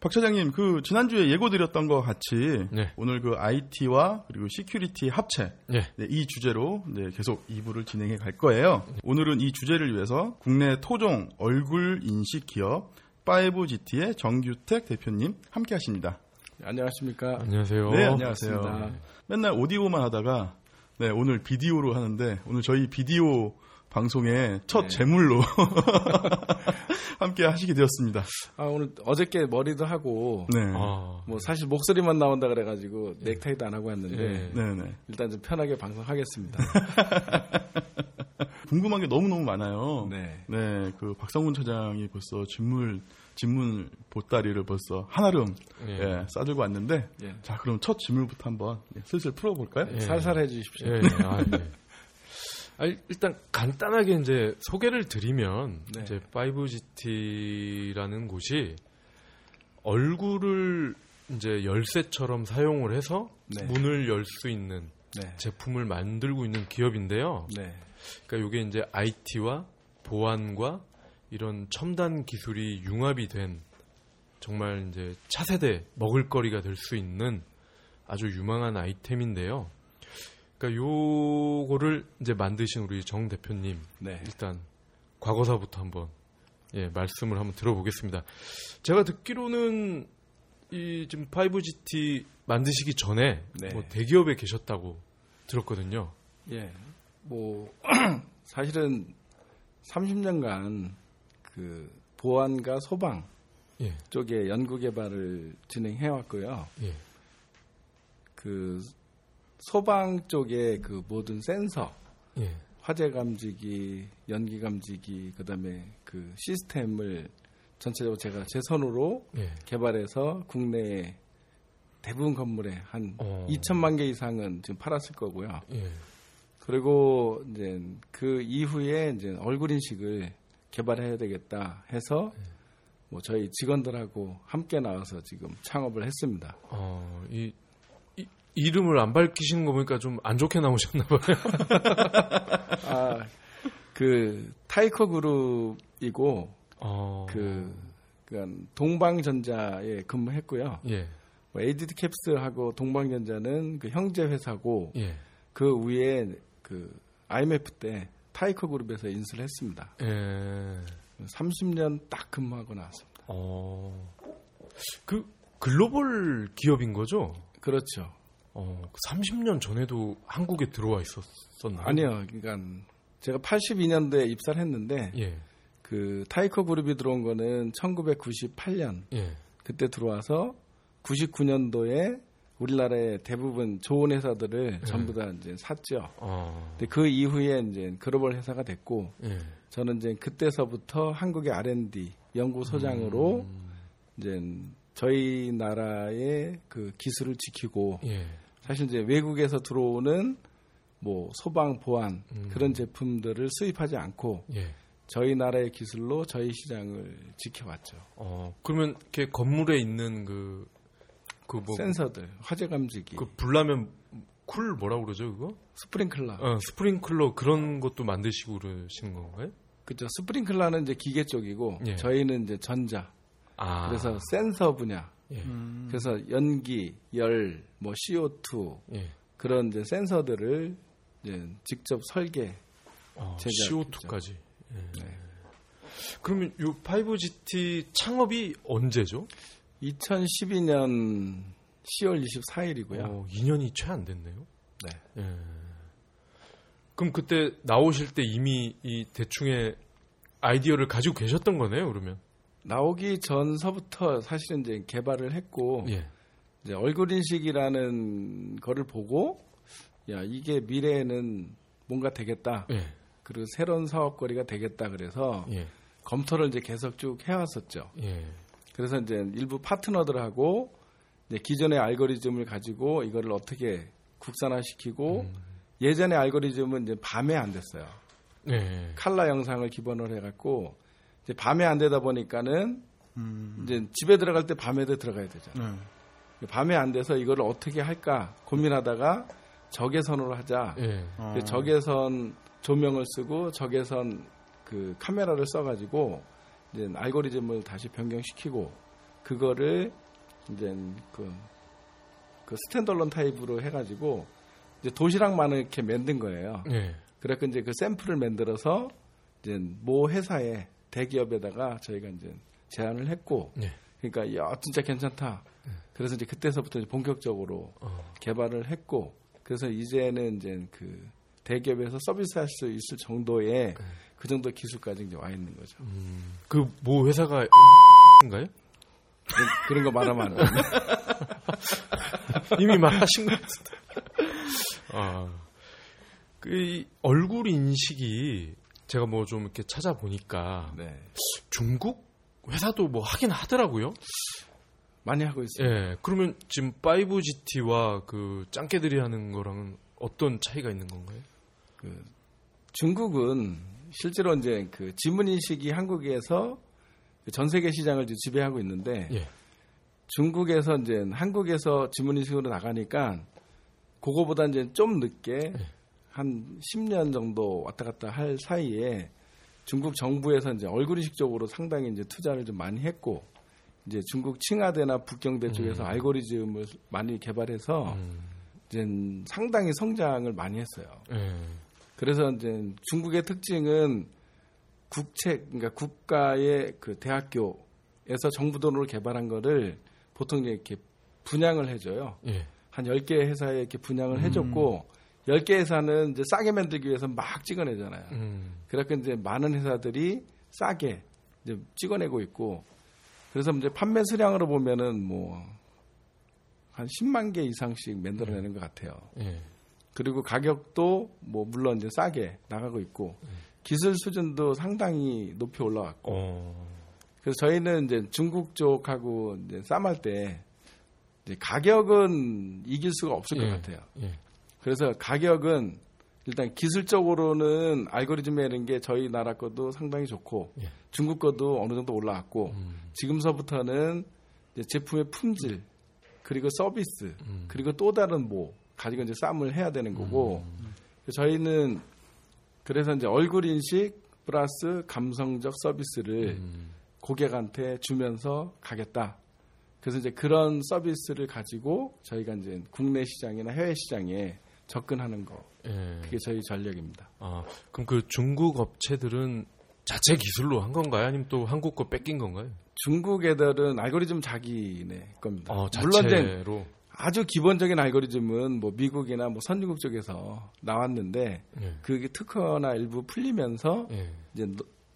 박 차장님, 그 지난주에 예고드렸던 것 같이 네. 오늘 그 IT와 그리고 security 합체 네. 네, 이 주제로 네, 계속 2부를 진행해 갈 거예요. 오늘은 이 주제를 위해서 국내 토종 얼굴 인식 기업 5GT의 정규택 대표님 함께 하십니다. 안녕하십니까? 안녕하세요. 네, 안녕하세요. 맨날 오디오만 하다가 네, 오늘 비디오로 하는데 오늘 저희 비디오 방송의 첫 네. 제물로 함께 하시게 되었습니다. 아 오늘 어저께 머리도 하고 네. 아, 뭐 사실 목소리만 나온다 그래가지고 네. 넥타이도 안 하고 왔는데 네. 네. 일단 좀 편하게 방송하겠습니다. 궁금한 게 너무 너무 많아요. 네. 네, 그 박성훈 차장이 벌써 질문 질문 보따리를 벌써 한아름 예. 예, 싸들고 왔는데 예. 자 그럼 첫 질문부터 한번 예, 슬슬 풀어볼까요? 예. 살살 해주십시오. 아, 일단 간단하게 이제 소개를 드리면 네. 이제 5GT라는 곳이 얼굴을 이제 열쇠처럼 사용을 해서 네. 문을 열 수 있는 네. 제품을 만들고 있는 기업인데요. 네. 그러니까 이게 이제 IT와 보안과 이런 첨단 기술이 융합이 된 정말 이제 차세대 먹을거리가 될 수 있는 아주 유망한 아이템인데요. 그러니까 요거를 이제 만드신 우리 정 대표님 네. 일단 과거사부터 한번 예, 말씀을 한번 들어보겠습니다. 제가 듣기로는 이 지금 5GT 만드시기 전에 네. 뭐 대기업에 계셨다고 들었거든요. 예. 뭐 사실은 30년간 그 보안과 소방 예. 쪽에 연구 개발을 진행해 왔고요. 예. 그 소방 쪽에 그 모든 센서, 예. 화재 감지기, 연기 감지기, 그다음에 그 시스템을 전체적으로 제가 제 손으로 예. 개발해서 국내에 대부분 건물에 한 어. 2천만 개 이상은 지금 팔았을 거고요. 예. 그리고 이제 그 이후에 이제 얼굴 인식을 개발해야 되겠다 해서 예. 뭐 저희 직원들하고 함께 나와서 지금 창업을 했습니다. 어, 이, 이 이름을 안 밝히시는 거 보니까 좀 안 좋게 나오셨나 봐요. 아, 그 타이코 그룹이고 어... 그 그러니까 동방전자에 근무했고요. 예. 뭐 ADT 캡스하고 동방전자는 그 형제 회사고 예. 그 위에 그 IMF 때 타이코 그룹에서 인수를 했습니다. 예. 30년 딱 근무하고 나왔습니다. 어. 그 글로벌 기업인 거죠? 그렇죠. 어, 30년 전에도 한국에 들어와 있었었나요? 아니요. 그러니까 제가 82년도에 입사를 했는데 예. 그 타이커 그룹이 들어온 거는 1998년 예. 그때 들어와서 99년도에 우리나라의 대부분 좋은 회사들을 예. 전부 다 이제 샀죠. 어. 근데 그 이후에 이제 글로벌 회사가 됐고 예. 저는 이제 그때서부터 한국의 R&D 연구소장으로 음. 이제 저희 나라의 그 기술을 지키고 예. 사실 이제 외국에서 들어오는 뭐 소방 보안 음. 그런 제품들을 수입하지 않고 예. 저희 나라의 기술로 저희 시장을 지켜왔죠. 어, 그러면 이렇게 건물에 있는 그 그 뭐 센서들, 화재 감지기. 그 불나면 쿨 뭐라고 그러죠, 그거? 스프링클러. 어, 스프링클러 그런 것도 만드시고 그러시는 건가요? 그죠. 스프링클러는 이제 기계 쪽이고 예. 저희는 이제 전자. 아. 그래서 센서 분야. 예. 음. 그래서 연기, 열, 뭐 CO2 예. 그런 이제 센서들을 이제 직접 설계 어, 제작. CO2까지. 예. 네. 그러면 이 5GT 창업이 언제죠? 2012년 10월 24일이고요. 어, 2년이 채 안 됐네요. 네. 예. 그럼 그때 나오실 때 이미 이 대충의 아이디어를 가지고 계셨던 거네요, 그러면? 나오기 전서부터 사실은 이제 개발을 했고, 예. 이제 얼굴 인식이라는 거를 보고, 야, 이게 미래에는 뭔가 되겠다. 예. 그리고 새로운 사업거리가 되겠다. 그래서 예. 검토를 이제 계속 쭉 해왔었죠. 예. 그래서 이제 일부 파트너들하고 이제 기존의 알고리즘을 가지고 이거를 어떻게 국산화시키고 음. 예전의 알고리즘은 이제 밤에 안 됐어요. 네. 칼라 영상을 기본으로 해갖고 밤에 안 되다 보니까는 음. 이제 집에 들어갈 때 밤에도 들어가야 되잖아요. 네. 밤에 안 돼서 이거를 어떻게 할까 고민하다가 적외선으로 하자. 네. 어. 적외선 조명을 쓰고 적외선 그 카메라를 써가지고 이제 알고리즘을 다시 변경시키고 그거를 이제 그, 그 스탠덜론 타입으로 해가지고 이제 도시락만을 이렇게 만든 거예요. 네. 그래서 이제 그 샘플을 만들어서 이제 모 회사에 대기업에다가 저희가 이제 제안을 했고, 네. 그러니까 야 진짜 괜찮다. 네. 그래서 이제 그때서부터 이제 본격적으로 어. 개발을 했고, 그래서 이제는 이제 그 대기업에서 서비스할 수 있을 정도의 네. 그 정도 기술까지 이제 와 있는 거죠. 음, 그모 회사가 인가요? 그런, 그런 거 말하면 안 돼. 이미 말하신 것 같은데. 아, 그 얼굴 인식이 제가 뭐 좀 이렇게 찾아보니까 네. 중국 회사도 뭐 하긴 하더라고요. 많이 하고 있어요. 예. 그러면 지금 5GT와 그 짱깨들이 하는 거랑은 어떤 차이가 있는 건가요? 그 중국은 실제로 이제 그 지문 인식이 한국에서 전 세계 시장을 지배하고 있는데 예. 중국에서 이제 한국에서 지문 인식으로 나가니까 그거보다 이제 좀 늦게 예. 한 10년 정도 왔다 갔다 할 사이에 중국 정부에서 이제 얼굴 인식 쪽으로 상당히 이제 투자를 좀 많이 했고 이제 중국 칭하대나 북경대 쪽에서 음. 알고리즘을 많이 개발해서 음. 이제 상당히 성장을 많이 했어요. 음. 그래서 이제 중국의 특징은 국책 그러니까 국가의 그 대학교에서 정부 돈으로 개발한 거를 보통 이렇게 분양을 해줘요. 예. 한 10개 회사에 이렇게 분양을 음. 해줬고 10개 회사는 이제 싸게 만들기 위해서 막 찍어내잖아요. 음. 그래서 이제 많은 회사들이 싸게 이제 찍어내고 있고 그래서 이제 판매 수량으로 보면은 뭐 한 10만 개 이상씩 만들어내는 것 같아요. 예. 그리고 가격도 뭐 물론 이제 싸게 나가고 있고 예. 기술 수준도 상당히 높이 올라왔고 어. 그래서 저희는 이제 중국 쪽하고 이제 싸움할 때 이제 가격은 이길 수가 없을 예. 것 같아요. 예. 그래서 가격은 일단 기술적으로는 알고리즘에 이런 게 저희 나라 것도 상당히 좋고 예. 중국 것도 어느 정도 올라왔고 음. 지금서부터는 제품의 품질 그리고 서비스 음. 그리고 또 다른 뭐 가지고 이제 싸움을 해야 되는 거고 음. 저희는 그래서 이제 얼굴 인식 플러스 감성적 서비스를 음. 고객한테 주면서 가겠다. 그래서 이제 그런 서비스를 가지고 저희가 이제 국내 시장이나 해외 시장에 접근하는 거. 예. 그게 저희 전략입니다. 아, 그럼 그 중국 업체들은 자체 기술로 한 건가요? 아니면 또 한국 거 뺏긴 건가요? 중국 애들은 알고리즘 자기네 겁니다. 어, 물론 아주 기본적인 알고리즘은 뭐 미국이나 뭐 선진국 쪽에서 나왔는데 예. 그게 특허나 일부 풀리면서 예. 이제,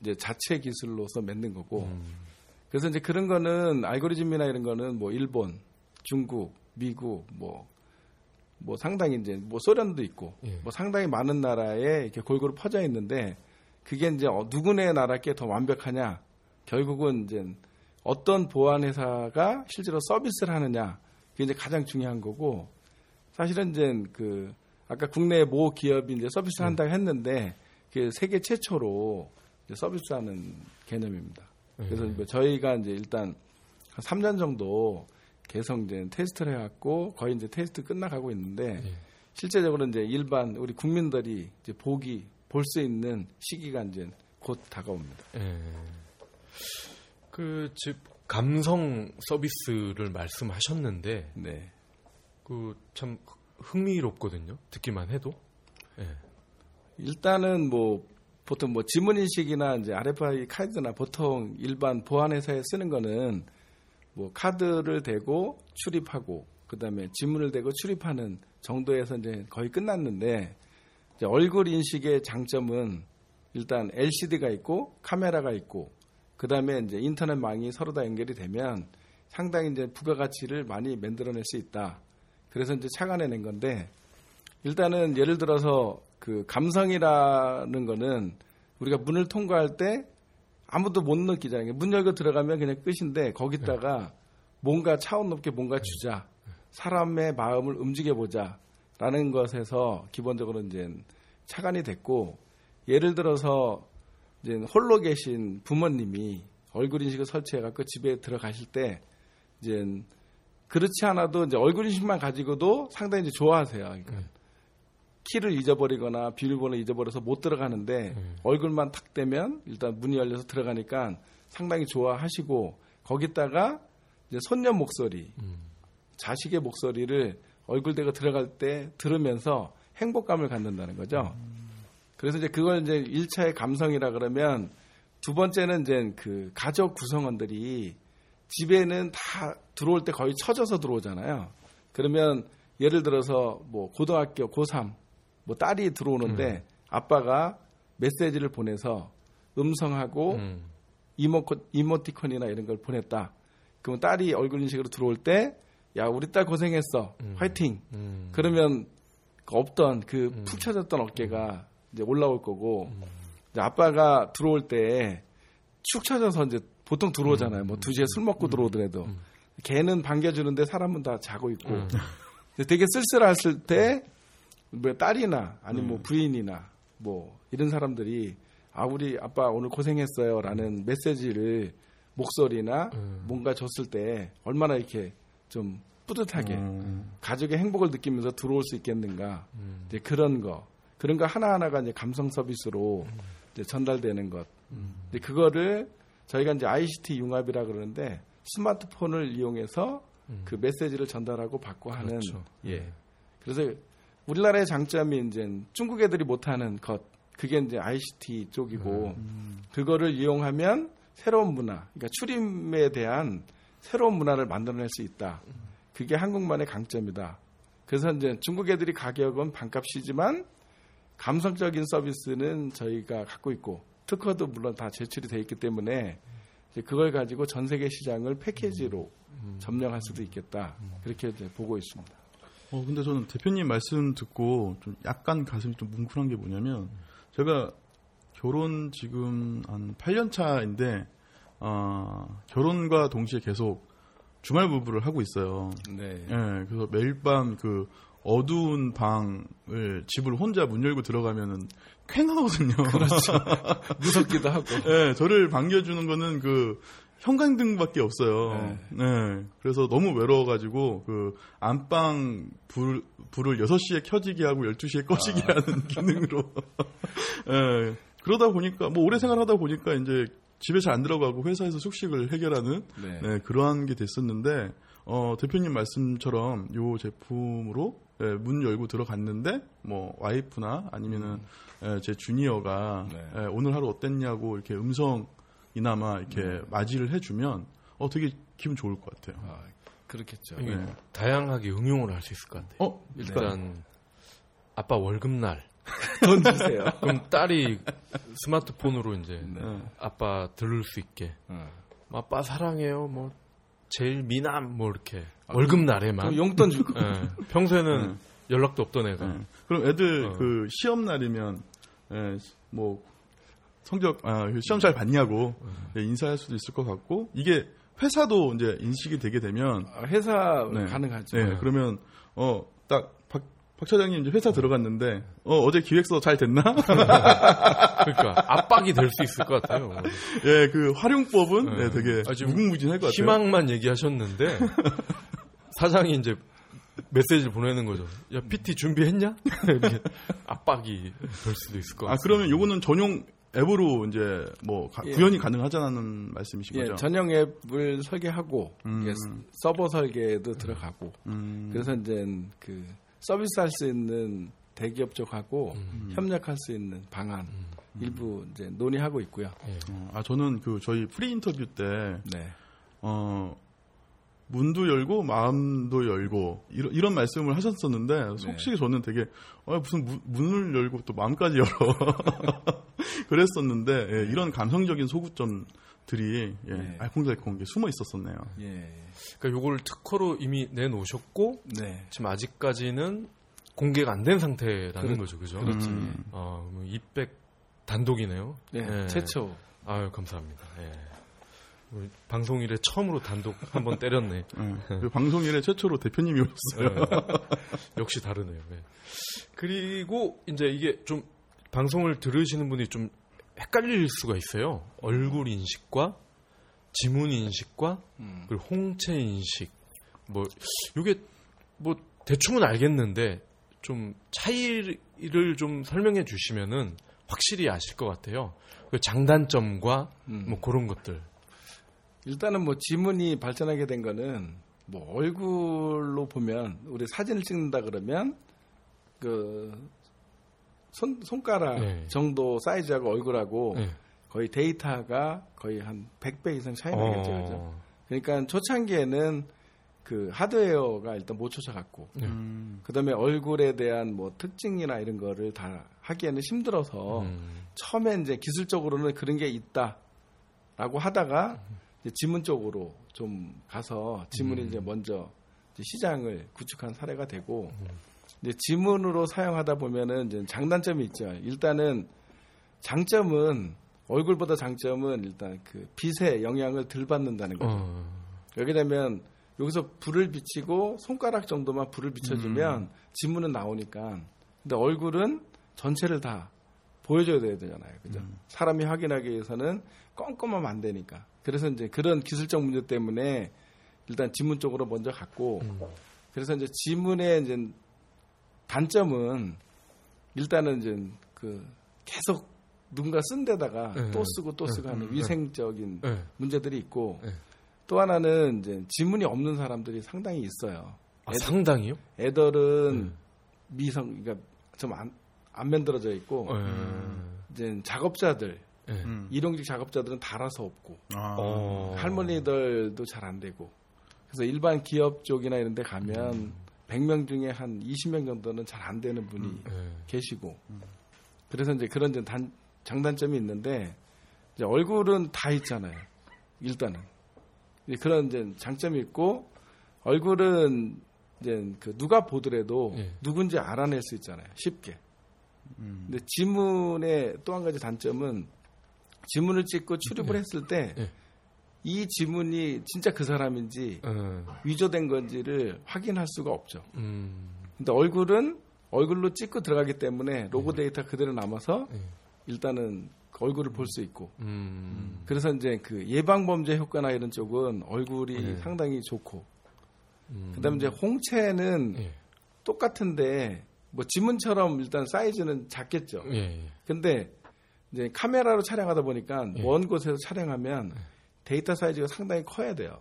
이제 자체 기술로서 만든 거고 음. 그래서 이제 그런 거는 알고리즘이나 이런 거는 뭐 일본, 중국, 미국 뭐 뭐 상당히 이제 뭐 소련도 있고 예. 뭐 상당히 많은 나라에 이렇게 골고루 퍼져 있는데 그게 이제 어, 누구네 나라께 더 완벽하냐 결국은 이제 어떤 보안 회사가 실제로 서비스를 하느냐 그게 이제 가장 중요한 거고 사실은 이제 그 아까 국내 모 기업이 이제 서비스를 음. 한다고 했는데 그게 세계 최초로 이제 서비스하는 개념입니다. 그래서 뭐 저희가 이제 일단 한 3년 정도 계속 이제 테스트를 해왔고 거의 이제 테스트 끝나가고 있는데 네. 실제적으로 이제 일반 우리 국민들이 이제 보기 볼 수 있는 시기가 이제 곧 다가옵니다. 네. 그즉 감성 서비스를 말씀하셨는데 네. 그참 흥미롭거든요. 듣기만 해도. 네. 일단은 뭐 보통 뭐 지문 인식이나 이제 RFID 카드나 보통 일반 보안 회사에 쓰는 거는 뭐 카드를 대고 출입하고 그다음에 지문을 대고 출입하는 정도에서 이제 거의 끝났는데 이제 얼굴 인식의 장점은 일단 LCD가 있고 카메라가 있고 그다음에 이제 인터넷망이 서로 다 연결이 되면 상당히 이제 부가가치를 많이 만들어낼 수 있다. 그래서 이제 착안해낸 건데 일단은 예를 들어서 그 감성이라는 거는 우리가 문을 통과할 때 아무도 못 느끼잖아요. 문 열고 들어가면 그냥 끝인데 거기다가 네. 뭔가 차원 높게 뭔가 네. 주자. 사람의 마음을 움직여 보자라는 것에서 기본적으로 이제 차관이 됐고 예를 들어서 이제 홀로 계신 부모님이 얼굴 인식을 설치해 갖고 집에 들어가실 때 이제 그렇지 않아도 이제 얼굴 인식만 가지고도 상당히 이제 좋아하세요. 그러니까 네. 키를 잊어버리거나 비밀번호 잊어버려서 못 들어가는데 음. 얼굴만 탁 대면 일단 문이 열려서 들어가니까 상당히 좋아하시고 거기다가 이제 손녀 목소리, 음. 자식의 목소리를 얼굴 대고 들어갈 때 들으면서 행복감을 갖는다는 거죠. 음. 그래서 이제 그걸 이제 1차의 감성이라 그러면 두 번째는 이제 그 가족 구성원들이 집에는 다 들어올 때 거의 쳐져서 들어오잖아요. 그러면 예를 들어서 뭐 고등학교 고3 뭐 딸이 들어오는데 음. 아빠가 메시지를 보내서 음성하고 음. 이모 이모티콘이나 이런 걸 보냈다. 그러면 딸이 얼굴 인식으로 들어올 때 야 우리 딸 고생했어 음. 화이팅. 음. 그러면 그 없던 그푹 음. 쳐졌던 어깨가 이제 올라올 거고 음. 이제 아빠가 들어올 때 축 쳐져서 이제 보통 들어오잖아요. 뭐 2시에 술 먹고 들어오더라도 개는 반겨주는데 사람은 다 자고 있고 되게 쓸쓸했을 때 뭐 딸이나 아니면 뭐 부인이나 뭐 이런 사람들이 아 우리 아빠 오늘 고생했어요라는 메시지를 목소리나 음. 뭔가 줬을 때 얼마나 이렇게 좀 뿌듯하게 음. 가족의 행복을 느끼면서 들어올 수 있겠는가 음. 이제 그런 거 그런 거 하나 하나가 이제 감성 서비스로 음. 이제 전달되는 것 음. 이제 그거를 저희가 이제 ICT 융합이라 그러는데 스마트폰을 이용해서 음. 그 메시지를 전달하고 받고 하는 그렇죠. 예 그래서 우리나라의 장점이 이제 중국 애들이 못하는 것 그게 이제 ICT 쪽이고 음. 그거를 이용하면 새로운 문화, 그러니까 출임에 대한 새로운 문화를 만들어낼 수 있다. 그게 한국만의 강점이다. 그래서 이제 중국 애들이 가격은 반값이지만 감성적인 서비스는 저희가 갖고 있고 특허도 물론 다 제출이 돼 있기 때문에 그걸 가지고 전 세계 시장을 패키지로 음. 점령할 수도 있겠다. 그렇게 이제 보고 있습니다. 어 근데 저는 대표님 말씀 듣고 좀 약간 가슴이 좀 뭉클한 게 뭐냐면 제가 결혼 지금 한 8년 차인데 어, 결혼과 동시에 계속 주말 부부를 하고 있어요. 네. 네. 그래서 매일 밤 그 어두운 방을 집을 혼자 문 열고 들어가면은 쾌하거든요. 그렇죠. 무섭기도 하고. 네, 저를 반겨주는 거는 그 형광등밖에 없어요. 네. 네. 그래서 너무 외로워가지고 그 안방 불, 불을 6시에 켜지게 하고 12시에 꺼지게 아. 하는 기능으로. 네. 그러다 보니까 뭐 오래 생활하다 보니까 이제 집에 잘 안 들어가고 회사에서 숙식을 해결하는 네. 네, 그러한 게 됐었는데 어, 대표님 말씀처럼 요 제품으로 네, 문 열고 들어갔는데 뭐 와이프나 아니면은 음. 예, 제 주니어가 네. 예, 오늘 하루 어땠냐고 이렇게 음성 이나마 이렇게 음. 맞이를 해주면 어 되게 기분 좋을 것 같아요. 아, 그렇겠죠. 네. 다양하게 응용을 할 수 있을 것 같아요. 어, 일단 아빠 월급날 돈 주세요. 그럼 딸이 스마트폰으로 이제 네. 아빠 들을 수 있게. 네. 아빠 사랑해요. 뭐 제일 미남 뭐 이렇게 아, 월급 날에만 용돈 주고. 네. 평소에는 네. 연락도 없던 애가. 네. 그럼 애들 어. 그 시험 날이면 예, 뭐 성적 아, 그 시험 잘 봤냐고 네, 인사할 수도 있을 것 같고 이게 회사도 이제 인식이 되게 되면 아, 회사 네. 가능하죠. 네, 그러면 어딱 박 차장님 이제 회사 들어갔는데 어, 어제 기획서 잘 됐나? 그러니까 압박이 될 수 있을 것 같아요. 예, 그 활용법은 네. 네, 되게 무궁무진할 것 같아요. 희망만 얘기하셨는데 사장이 이제 메시지를 보내는 거죠. 야, PT 준비했냐? 압박이 될 수도 있을 것 같아요. 아, 그러면 요거는 전용 앱으로 이제 뭐 가, 예. 구현이 가능하다는 말씀이신 예, 거죠? 전용 앱을 설계하고 음. 예, 서버 설계도 들어가고 음. 그래서 이제 그 서비스할 수 있는 대기업 쪽하고 음. 협력할 수 있는 방안 음. 일부 이제 논의하고 있고요. 네. 어, 아 저는 그 저희 pre-interview 때 네. 어, 문도 열고 마음도 열고 이런, 이런 말씀을 하셨었는데 네. 솔직히 저는 되게 어, 무슨 무, 문을 열고 또 마음까지 열어 그랬었는데 예, 이런 감성적인 소구점들이 예, 네. 알콩달콩 게 숨어 있었었네요. 예. 그러니까 요걸 특허로 이미 내놓으셨고 네. 지금 아직까지는 공개가 안 된 상태라는 거죠, 그죠? 그렇지. 음. 아, 200 단독이네요. 네, 네. 최초. 아유 감사합니다. 예. 방송 일에 처음으로 단독 한번 때렸네. 네. 방송 일에 최초로 대표님이 오셨어요. 네. 역시 다르네요. 네. 그리고 이제 이게 좀 방송을 들으시는 분이 좀 헷갈릴 수가 있어요. 얼굴 인식과 지문 인식과 음. 그리고 홍채 인식 뭐 이게 뭐 대충은 알겠는데 좀 차이를 좀 설명해 주시면은 확실히 아실 것 같아요. 그 장단점과 음. 뭐 그런 것들. 일단은 뭐 지문이 발전하게 된 거는 뭐 얼굴로 보면 우리 사진을 찍는다 그러면 그 손, 손가락 네. 정도 사이즈하고 얼굴하고 네. 거의 데이터가 거의 한 100배 이상 차이 나겠죠. 어. 그죠? 그러니까 초창기에는 그 하드웨어가 일단 못 쫓아갔고 네. 음. 그 다음에 얼굴에 대한 뭐 특징이나 이런 거를 다 하기에는 힘들어서 음. 처음에 이제 기술적으로는 그런 게 있다라고 하다가 이제 지문 쪽으로 좀 가서 지문이 음. 이제 먼저 이제 시장을 구축한 사례가 되고 음. 이제 지문으로 사용하다 보면은 이제 장단점이 있죠. 일단은 장점은 얼굴보다 장점은 일단 그 빛의 영향을 덜 받는다는 거죠. 어. 여기 되면 여기서 불을 비치고 손가락 정도만 불을 비춰주면 음. 지문은 나오니까 근데 얼굴은 전체를 다 보여줘야 되잖아요. 그죠? 음. 사람이 확인하기 위해서는 껌껌하면 안 되니까. 그래서 이제 그런 기술적 문제 때문에 일단 지문 쪽으로 먼저 갔고 음. 그래서 이제 지문의 이제 단점은 일단은 이제 그 계속 누군가 쓴 데다가 네. 또 쓰고 또 쓰고 네. 하는 네. 위생적인 네. 문제들이 있고 네. 또 하나는 이제 지문이 없는 사람들이 상당히 있어요. 아, 애들, 상당히요? 애들은 네. 미성 그러니까 좀안 안 만들어져 있고 이제 작업자들 음. 일용직 작업자들은 달아서 없고 아. 어. 할머니들도 잘 안 되고 그래서 일반 기업 쪽이나 이런 데 가면 음. 100명 중에 한 20명 정도는 잘 안 되는 분이 음. 네. 계시고 그래서 이제 그런 단, 장단점이 있는데 이제 얼굴은 다 있잖아요. 일단은 그런 이제 장점이 있고 얼굴은 이제 그 누가 보더라도 예. 누군지 알아낼 수 있잖아요. 쉽게. 음. 근데 지문의 또 한 가지 단점은 지문을 찍고 출입을 예. 했을 때이 예. 지문이 진짜 그 사람인지 음. 위조된 건지를 확인할 수가 없죠. 음. 근데 얼굴은 얼굴로 찍고 들어가기 때문에 로고 예. 데이터 그대로 남아서 예. 일단은 얼굴을 볼 수 있고 음. 그래서 이제 그 예방 범죄 효과나 이런 쪽은 얼굴이 네. 상당히 좋고 음. 그다음에 이제 홍채는 네. 똑같은데 뭐 지문처럼 일단 사이즈는 작겠죠. 네. 근데 이제 카메라로 촬영하다 보니까 먼 곳에서 촬영하면 데이터 사이즈가 상당히 커야 돼요.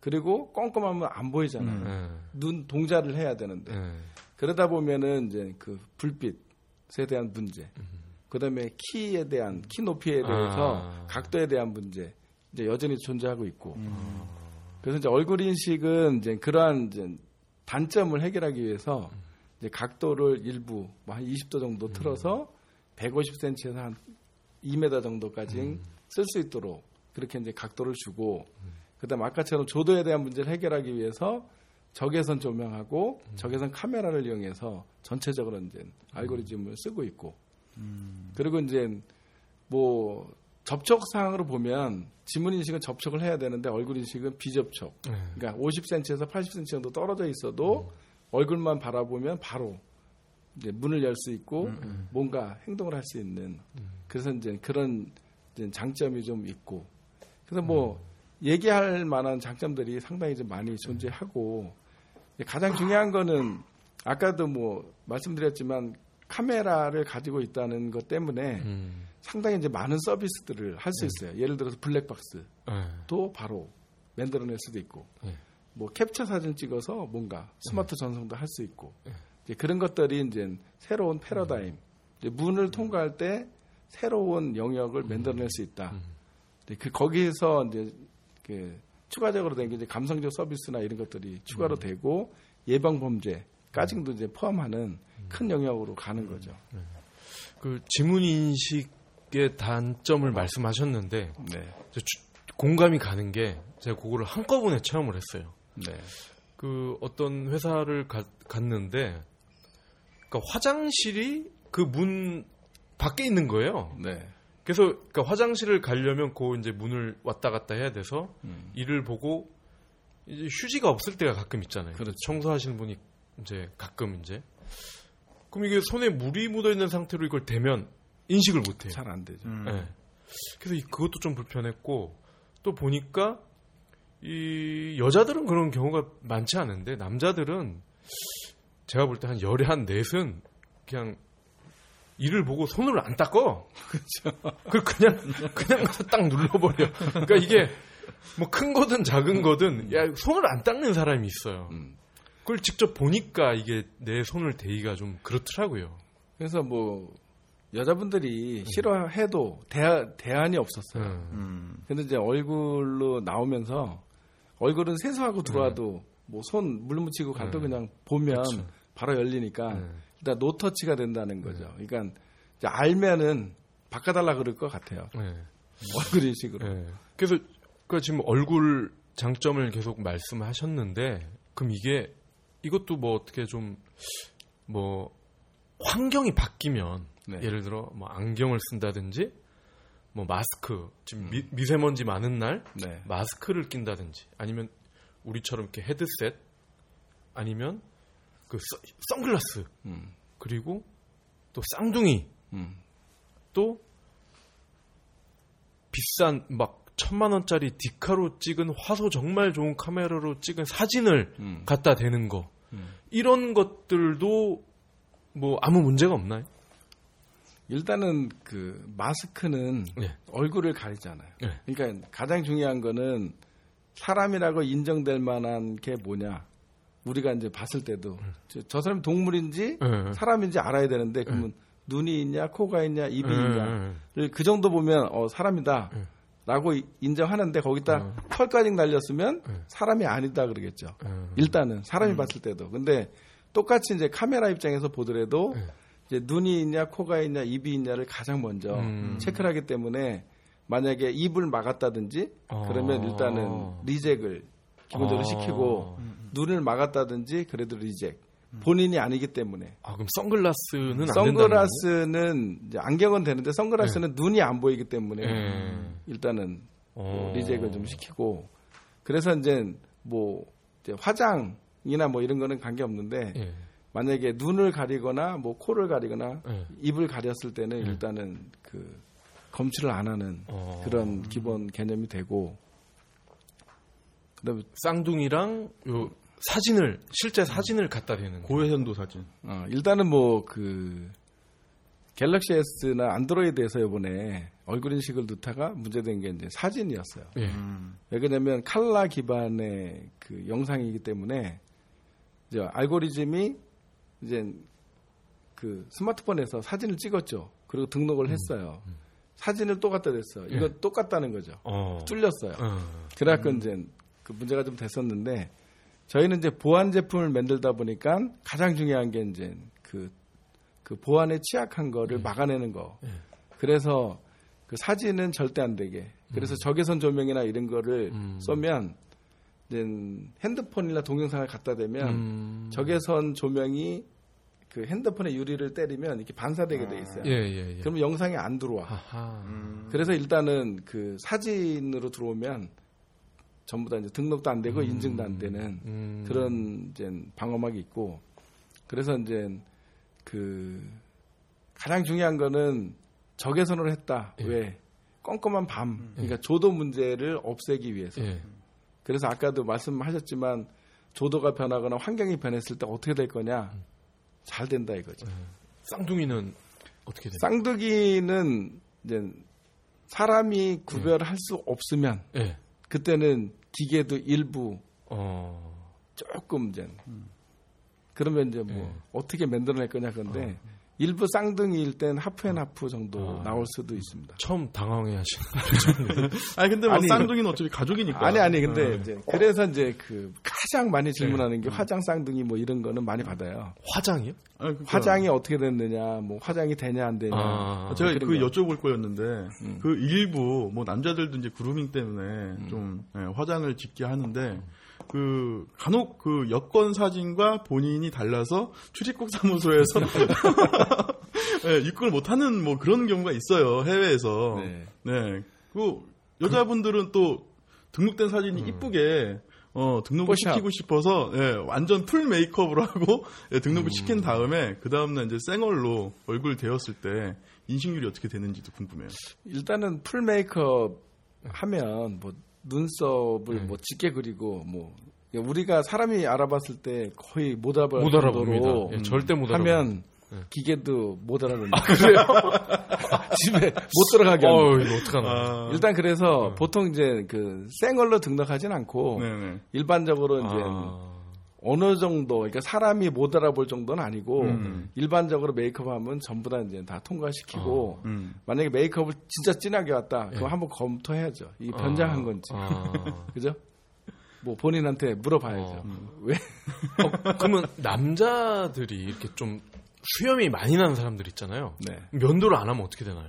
그리고 껌껌하면 안 보이잖아요. 음. 눈 동자를 해야 되는데 그러다 보면은 이제 그 불빛에 대한 문제. 음. 그다음에 키에 대한 키 높이에 대해서 아. 각도에 대한 문제 이제 여전히 존재하고 있고 음. 그래서 이제 얼굴 인식은 이제 그러한 이제 단점을 해결하기 위해서 이제 각도를 일부 뭐 한 20도 정도 음. 틀어서 150cm에서 한 2m 정도까지 음. 쓸수 있도록 그렇게 이제 각도를 주고 음. 그다음 아까처럼 조도에 대한 문제를 해결하기 위해서 적외선 조명하고 음. 적외선 카메라를 이용해서 전체적으로 이제 알고리즘을 쓰고 있고 음. 그리고 이제 뭐 접촉 상으로 보면 지문 인식은 접촉을 해야 되는데 얼굴 인식은 비접촉. 네. 그러니까 50cm에서 80cm 정도 떨어져 있어도 음. 얼굴만 바라보면 바로 이제 문을 열 수 있고 음, 음. 뭔가 행동을 할 수 있는. 음. 그래서 이제 그런 이제 장점이 좀 있고. 그래서 뭐 음. 얘기할 만한 장점들이 상당히 좀 많이 존재하고 가장 중요한 거는 아까도 뭐 말씀드렸지만 카메라를 가지고 있다는 것 때문에 음. 상당히 이제 많은 서비스들을 할수 네. 있어요. 예를 들어서 블랙박스도 네. 바로 만들어낼 수도 있고, 네. 뭐 캡처 사진 찍어서 뭔가 스마트 네. 전송도 할 수 있고, 네. 그런 것들이 이제 새로운 패러다임, 이제 문을 통과할 때 새로운 영역을 만들어낼 수 있다. 음. 그 거기에서 이제 그 추가적으로 된 게 이제 감성적 서비스나 이런 것들이 추가로 음. 되고 예방 범죄까지도 이제 포함하는 큰 영역으로 가는 거죠. 네. 그 지문 인식의 단점을 말씀하셨는데 네. 공감이 가는 게 제가 그거를 한꺼번에 체험을 했어요. 네. 그 어떤 회사를 가, 갔는데 그러니까 화장실이 그 문 밖에 있는 거예요. 네. 그래서 그러니까 화장실을 가려면 그 이제 문을 왔다 갔다 해야 돼서 음. 이를 보고 이제 휴지가 없을 때가 가끔 있잖아요. 그렇죠. 청소하시는 분이 이제 가끔 이제 그럼 이게 손에 물이 묻어 있는 상태로 이걸 대면 인식을 못 해요. 잘 안 되죠. 음. 네. 그래서 그것도 좀 불편했고 또 보니까 이 여자들은 그런 경우가 많지 않은데 남자들은 제가 볼 때 한 열에 한 넷은 그냥 이를 보고 손을 안 닦어. 그렇죠. 그 그냥 그냥 딱 눌러버려. 그러니까 이게 뭐 큰 거든 작은 거든 야 손을 안 닦는 사람이 있어요. 음. 그걸 직접 보니까 이게 내 손을 대기가 좀 그렇더라고요. 그래서 뭐 여자분들이 싫어해도 대안, 대안이 없었어요. 음. 근데 이제 얼굴로 나오면서 얼굴은 세수하고 들어와도 뭐손물 묻히고 가도 그냥 보면 그쵸. 바로 열리니까 일단 노터치가 된다는 거죠. 그러니까 이제 알면은 바꿔달라 그럴 것 같아요. 얼굴 인 식으로. 그래서 그 지금 얼굴 장점을 계속 말씀하셨는데 그럼 이게 이것도 뭐 어떻게 좀 뭐 환경이 바뀌면 네. 예를 들어 뭐 안경을 쓴다든지 뭐 마스크 지금 미, 음. 세먼지 많은 날 네. 마스크를 낀다든지 아니면 우리처럼 이렇게 헤드셋 아니면 그 서, 선글라스 음. 그리고 또 쌍둥이 음. 또 비싼 막 천만 원짜리 디카로 찍은 화소 정말 좋은 카메라로 찍은 사진을 음. 갖다 대는 거 음. 이런 것들도 뭐 아무 문제가 없나요? 일단은 그 마스크는 네. 얼굴을 가리잖아요. 네. 그러니까 가장 중요한 거는 사람이라고 인정될 만한 게 뭐냐. 우리가 이제 봤을 때도 음. 저, 저 사람이 동물인지 네. 사람인지 알아야 되는데 그러면 눈이 있냐, 코가 있냐, 입이 있냐를 그 정도 보면 어 사람이다. 라고 인정하는데 거기다 어. 털까지 날렸으면 어. 사람이 아니다 그러겠죠. 어. 일단은 사람이 음. 봤을 때도. 근데 똑같이 이제 카메라 입장에서 보더라도 네. 이제 눈이 있냐, 코가 있냐, 입이 있냐를 가장 먼저 음. 체크를 하기 때문에 만약에 입을 막았다든지 그러면 일단은 리젝을 기본적으로 시키고 눈을 막았다든지 그래도 리젝. 본인이 아니기 때문에. 아 그럼 선글라스는 선글라스는 안경은 되는데 선글라스는 네. 눈이 안 보이기 때문에 네. 일단은 뭐 리젝을 좀 시키고 그래서 이제 뭐 이제 화장이나 뭐 이런 거는 관계 없는데 네. 만약에 눈을 가리거나 뭐 코를 가리거나 네. 입을 가렸을 때는 네. 일단은 그 검출을 안 하는 어. 그런 기본 개념이 되고 그다음에 쌍둥이랑 요 사진을 실제 사진을 갖다 대는 고해상도 사진. 어, 일단은 뭐 그 갤럭시 S나 안드로이드에서 이번에 얼굴 인식을 넣다가 문제된 게 이제 사진이었어요. 예. 음. 왜냐면 칼라 기반의 그 영상이기 때문에 이제 알고리즘이 이제 그 스마트폰에서 사진을 찍었죠. 그리고 등록을 음. 했어요. 음. 사진을 또 갖다 댔어 요. 이건 예. 똑같다는 거죠. 어. 뚫렸어요. 어. 그래갖고 음. 이제 그 문제가 좀 됐었는데 저희는 이제 보안 제품을 만들다 보니까 가장 중요한 게 이제 그, 그 보안에 취약한 거를 네. 막아내는 거. 네. 그래서 그 사진은 절대 안 되게. 그래서 음. 적외선 조명이나 이런 거를 음. 쏘면 이제 핸드폰이나 동영상을 갖다 대면 음. 적외선 조명이 그 핸드폰의 유리를 때리면 이렇게 반사되게 돼 있어요. 아. 예, 예, 예. 그러면 영상이 안 들어와. 음. 그래서 일단은 그 사진으로 들어오면 전부 다 이제 등록도 안 되고 음. 인증도 안 되는 음. 그런 이제 방어막이 있고 그래서 이제 그 가장 중요한 거는 적외선으로 했다. 예. 왜? 껌껌한 밤. 음. 그러니까 조도 문제를 없애기 위해서. 예. 그래서 아까도 말씀하셨지만 조도가 변하거나 환경이 변했을 때 어떻게 될 거냐? 음. 잘 된다 이거죠. 예. 쌍둥이는 어떻게 돼요? 쌍둥이는 이제 사람이 구별할 수 없으면 예. 그때는 기계도 일부 어. 조금 이제 음. 그러면 이제 뭐 네. 어떻게 만들어낼 거냐 건데 어. 일부 쌍둥이일 땐 half and half 정도 아, 나올 수도 있습니다. 처음 당황해 하시는 아니 근데 뭐 아니, 쌍둥이는 어차피 가족이니까. 아니 아니 근데 네. 이제 그래서 이제 그 가장 많이 질문하는 네. 게 화장 쌍둥이 뭐 이런 거는 많이 받아요. 화장이요? 아니, 화장이 어떻게 됐느냐, 뭐 화장이 되냐 안 되냐. 아, 제가 그 거. 여쭤볼 거였는데 음. 그 일부 뭐 남자들도 이제 그루밍 때문에 음. 좀 네, 화장을 짙게 하는데 그 간혹 그 여권 사진과 본인이 달라서 출입국 사무소에서 네, 입국을 못하는 뭐 그런 경우가 있어요 해외에서. 네. 네. 그 여자분들은 또 등록된 사진이 음. 이쁘게 어, 등록을 포샵. 시키고 싶어서 예, 완전 full 메이크업으로 하고 예, 등록을 음. 시킨 다음에 그 다음날 이제 생얼로 얼굴 대었을 때 인식률이 어떻게 되는지도 궁금해요. 일단은 full 메이크업 하면 뭐 눈썹을 네. 뭐 짙게 그리고 뭐 우리가 사람이 알아봤을 때 거의 못 알아볼 못 정도로 예, 절대 못 하면 네. 기계도 못 알아듣는. 아, 그래요? 집에 못 들어가게 하는. 어, 이거 어떡하나. 아... 일단 그래서 네. 보통 이제 그 생얼로 등록하진 않고 네네. 일반적으로 이제 아... 어느 정도 그러니까 사람이 못 알아볼 정도는 아니고 음. 일반적으로 메이크업 하면 전부 다 이제 다 통과시키고 어. 음. 만약에 메이크업을 진짜 진하게 왔다 그럼 예. 한번 검토해야죠 이 변장한 아. 건지 아. 그죠? 뭐 본인한테 물어봐야죠. 어. 음. 왜? 어, 그러면 남자들이 이렇게 좀 수염이 많이 나는 사람들 있잖아요. 네. 면도를 안 하면 어떻게 되나요?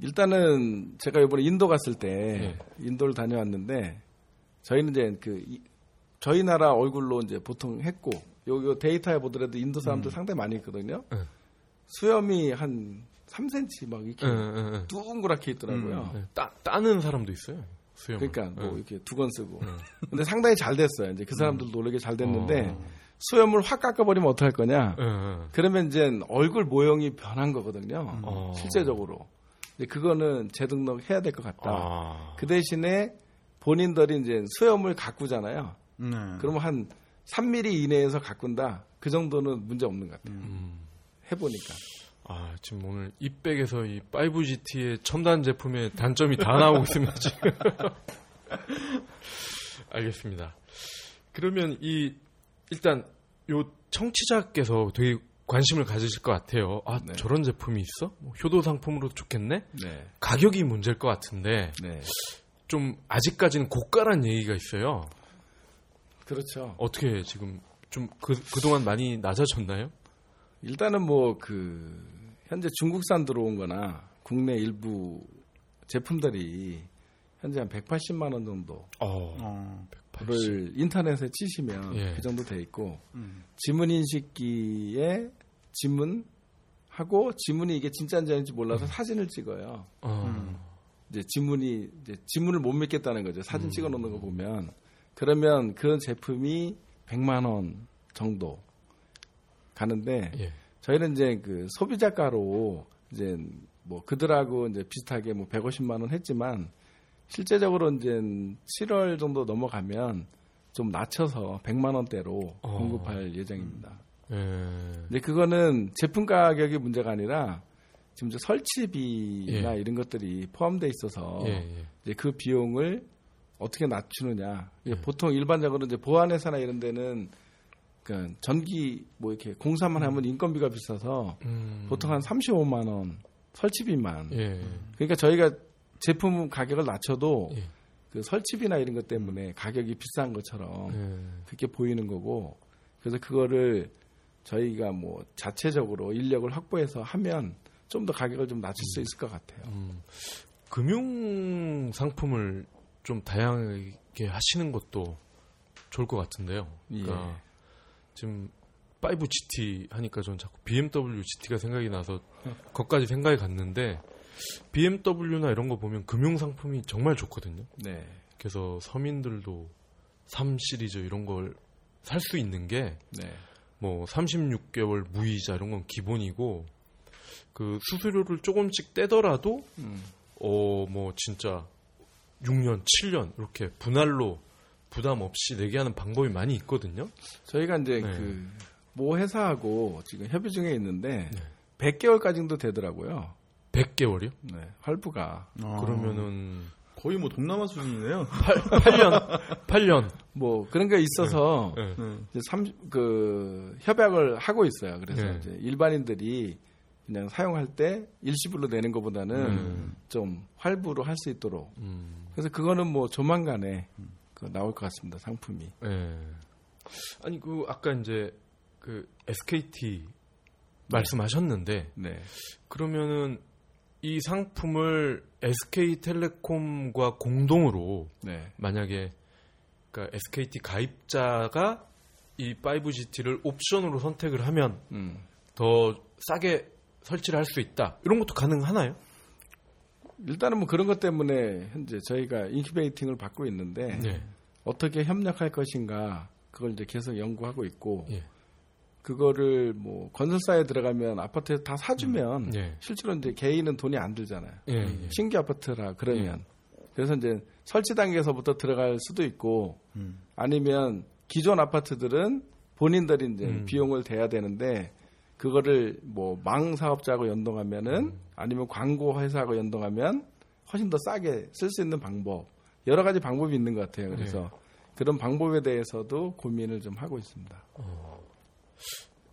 일단은 제가 이번에 인도 갔을 때 네. 인도를 다녀왔는데 저희는 이제 그 저희 나라 얼굴로 이제 보통 했고 요, 요 데이터에 보더라도 인도 사람들 음. 상당히 많이 있거든요. 네. 수염이 한 3cm 막 이렇게 네, 둥그랗게 있더라고요. 음. 따, 따는 사람도 있어요. 수염을. 그러니까 뭐 이렇게 두 건 쓰고. 근데 상당히 잘 됐어요. 이제 그 사람들도 놀라게 잘 됐는데 어. 수염을 확 깎아버리면 어떡할 거냐? 그러면 이제 얼굴 모형이 변한 거거든요. 어. 실제적으로. 그거는 재등록해야 될 것 같다. 아. 그 대신에 본인들이 이제 수염을 가꾸잖아요. 네. 그러면 한 3mm 이내에서 가꾼다. 그 정도는 문제 없는 것 같아요. 음. 해보니까. 아, 지금 오늘 이백에서 이 5GT의 첨단 제품의 단점이 다 나오고 있습니다, 지금. 알겠습니다. 그러면 이, 일단, 요 청취자께서 되게 관심을 가지실 것 같아요. 아, 네. 저런 제품이 있어? 뭐 효도 상품으로도 좋겠네? 네. 가격이 문제일 것 같은데, 네. 좀, 아직까지는 고가란 얘기가 있어요. 그렇죠. 어떻게 지금 좀 그, 그동안 많이 낮아졌나요? 일단은 뭐 그 현재 중국산 들어온 거나 국내 일부 제품들이 현재 한 180만 원 정도. 어. 어. 를 인터넷에 치시면 예. 그 정도 돼 있고 음. 지문 인식기에 지문 하고 지문이 이게 진짜인지 아닌지 몰라서 음. 사진을 찍어요. 어. 음. 이제 지문이 이제 지문을 못 믿겠다는 거죠. 사진 음. 찍어 놓는 거 보면 그러면 그 제품이 100만 원 정도 가는데 예. 저희는 이제 그 소비자가로 이제 뭐 그들하고 이제 비슷하게 뭐 150만 원 했지만 실제적으로 이제 7월 정도 넘어가면 좀 낮춰서 100만 원대로 어. 공급할 예정입니다. 예. 근데 그거는 제품 가격이 문제가 아니라 지금 이제 설치비나 예. 이런 것들이 포함돼 있어서 예, 예. 이제 그 비용을 어떻게 낮추느냐. 네. 보통 일반적으로 이제 보안회사나 이런 데는 그 전기 뭐 이렇게 공사만 하면 인건비가 비싸서 음. 보통 한 35만 원 설치비만. 예. 그러니까 저희가 제품 가격을 낮춰도 예. 그 설치비나 이런 것 때문에 가격이 비싼 것처럼 예. 그렇게 보이는 거고 그래서 그거를 저희가 뭐 자체적으로 인력을 확보해서 하면 좀 더 가격을 좀 낮출 음. 수 있을 것 같아요. 음. 금융 상품을 좀 다양하게 하시는 것도 좋을 것 같은데요. 그러니까 예. 지금 5GT 하니까 전 자꾸 BMW GT가 생각이 나서 거기까지 생각이 갔는데 BMW나 이런 거 보면 금융 상품이 정말 좋거든요. 네. 그래서 서민들도 3 시리즈 이런 걸 살 수 있는 게 네. 뭐 36개월 무이자 이런 건 기본이고 그 수수료를 조금씩 떼더라도 음. 어뭐 진짜 6년, 7년 이렇게 분할로 부담 없이 내게 하는 방법이 많이 있거든요. 저희가 이제 네. 그모 회사하고 지금 협의 중에 있는데 네. 100개월까지도 되더라고요. 100개월이요? 네, 할부가. 아. 그러면은 거의 뭐 동남아 수준이네요. 8, 년 8년. 뭐 그런 게 있어서 네. 네. 이제 3, 그 협약을 하고 있어요. 그래서 네. 이제 일반인들이 그냥 사용할 때 일시불로 내는 것보다는 음. 좀 활부로 할 수 있도록. 음. 그래서 그거는 뭐 조만간에 그 나올 것 같습니다. 상품이. 네. 아니 그 아까 이제 그 SKT 말씀하셨는데 네. 그러면은 이 상품을 SK텔레콤과 공동으로 네. 만약에 그러니까 SKT 가입자가 이 5GT를 옵션으로 선택을 하면 음. 더 싸게 설치를 할 수 있다. 이런 것도 가능하나요? 일단은 뭐 그런 것 때문에 현재 저희가 인큐베이팅을 받고 있는데 네. 어떻게 협력할 것인가 그걸 이제 계속 연구하고 있고 예. 그거를 뭐 건설사에 들어가면 아파트에 다 사주면 음. 예. 실제로 이제 개인은 돈이 안 들잖아요. 예, 예. 신규 아파트라 그러면 예. 그래서 이제 설치 단계에서부터 들어갈 수도 있고 음. 아니면 기존 아파트들은 본인들이 이제 음. 비용을 대야 되는데 그거를 뭐 망 사업자하고 연동하면은 음. 아니면 광고 회사하고 연동하면 훨씬 더 싸게 쓸 수 있는 방법 여러 가지 방법이 있는 것 같아요. 그래서 네. 그런 방법에 대해서도 고민을 좀 하고 있습니다. 어,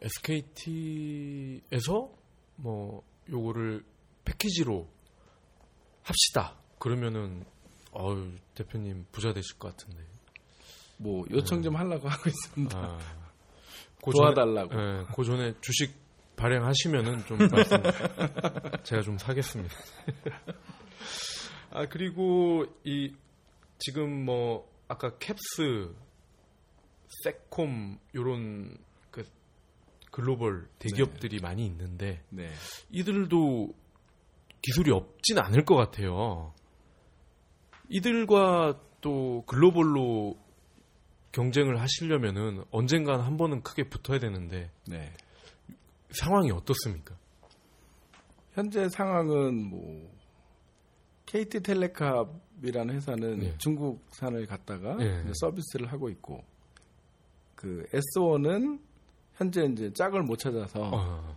SKT에서 뭐 요거를 패키지로 합시다. 그러면은 어유 대표님 부자 되실 것 같은데. 뭐 요청 좀 네. 하려고 하고 있습니다. 아, 그 도와달라고. 네, 그 전에 주식 발행하시면은 좀 말씀 제가 좀 사겠습니다. 아 그리고 이 지금 뭐 아까 캡스, 세콤 요런 그 글로벌 대기업들이 네. 많이 있는데 네. 이들도 기술이 없진 않을 것 같아요. 이들과 또 글로벌로 경쟁을 하시려면은 언젠간 한 번은 크게 붙어야 되는데 네. 상황이 어떻습니까? 현재 상황은 뭐 KT텔레캅이라는 회사는 네. 중국산을 갖다가 네. 서비스를 하고 있고 그 S1은 현재 이제 짝을 못 찾아서 어.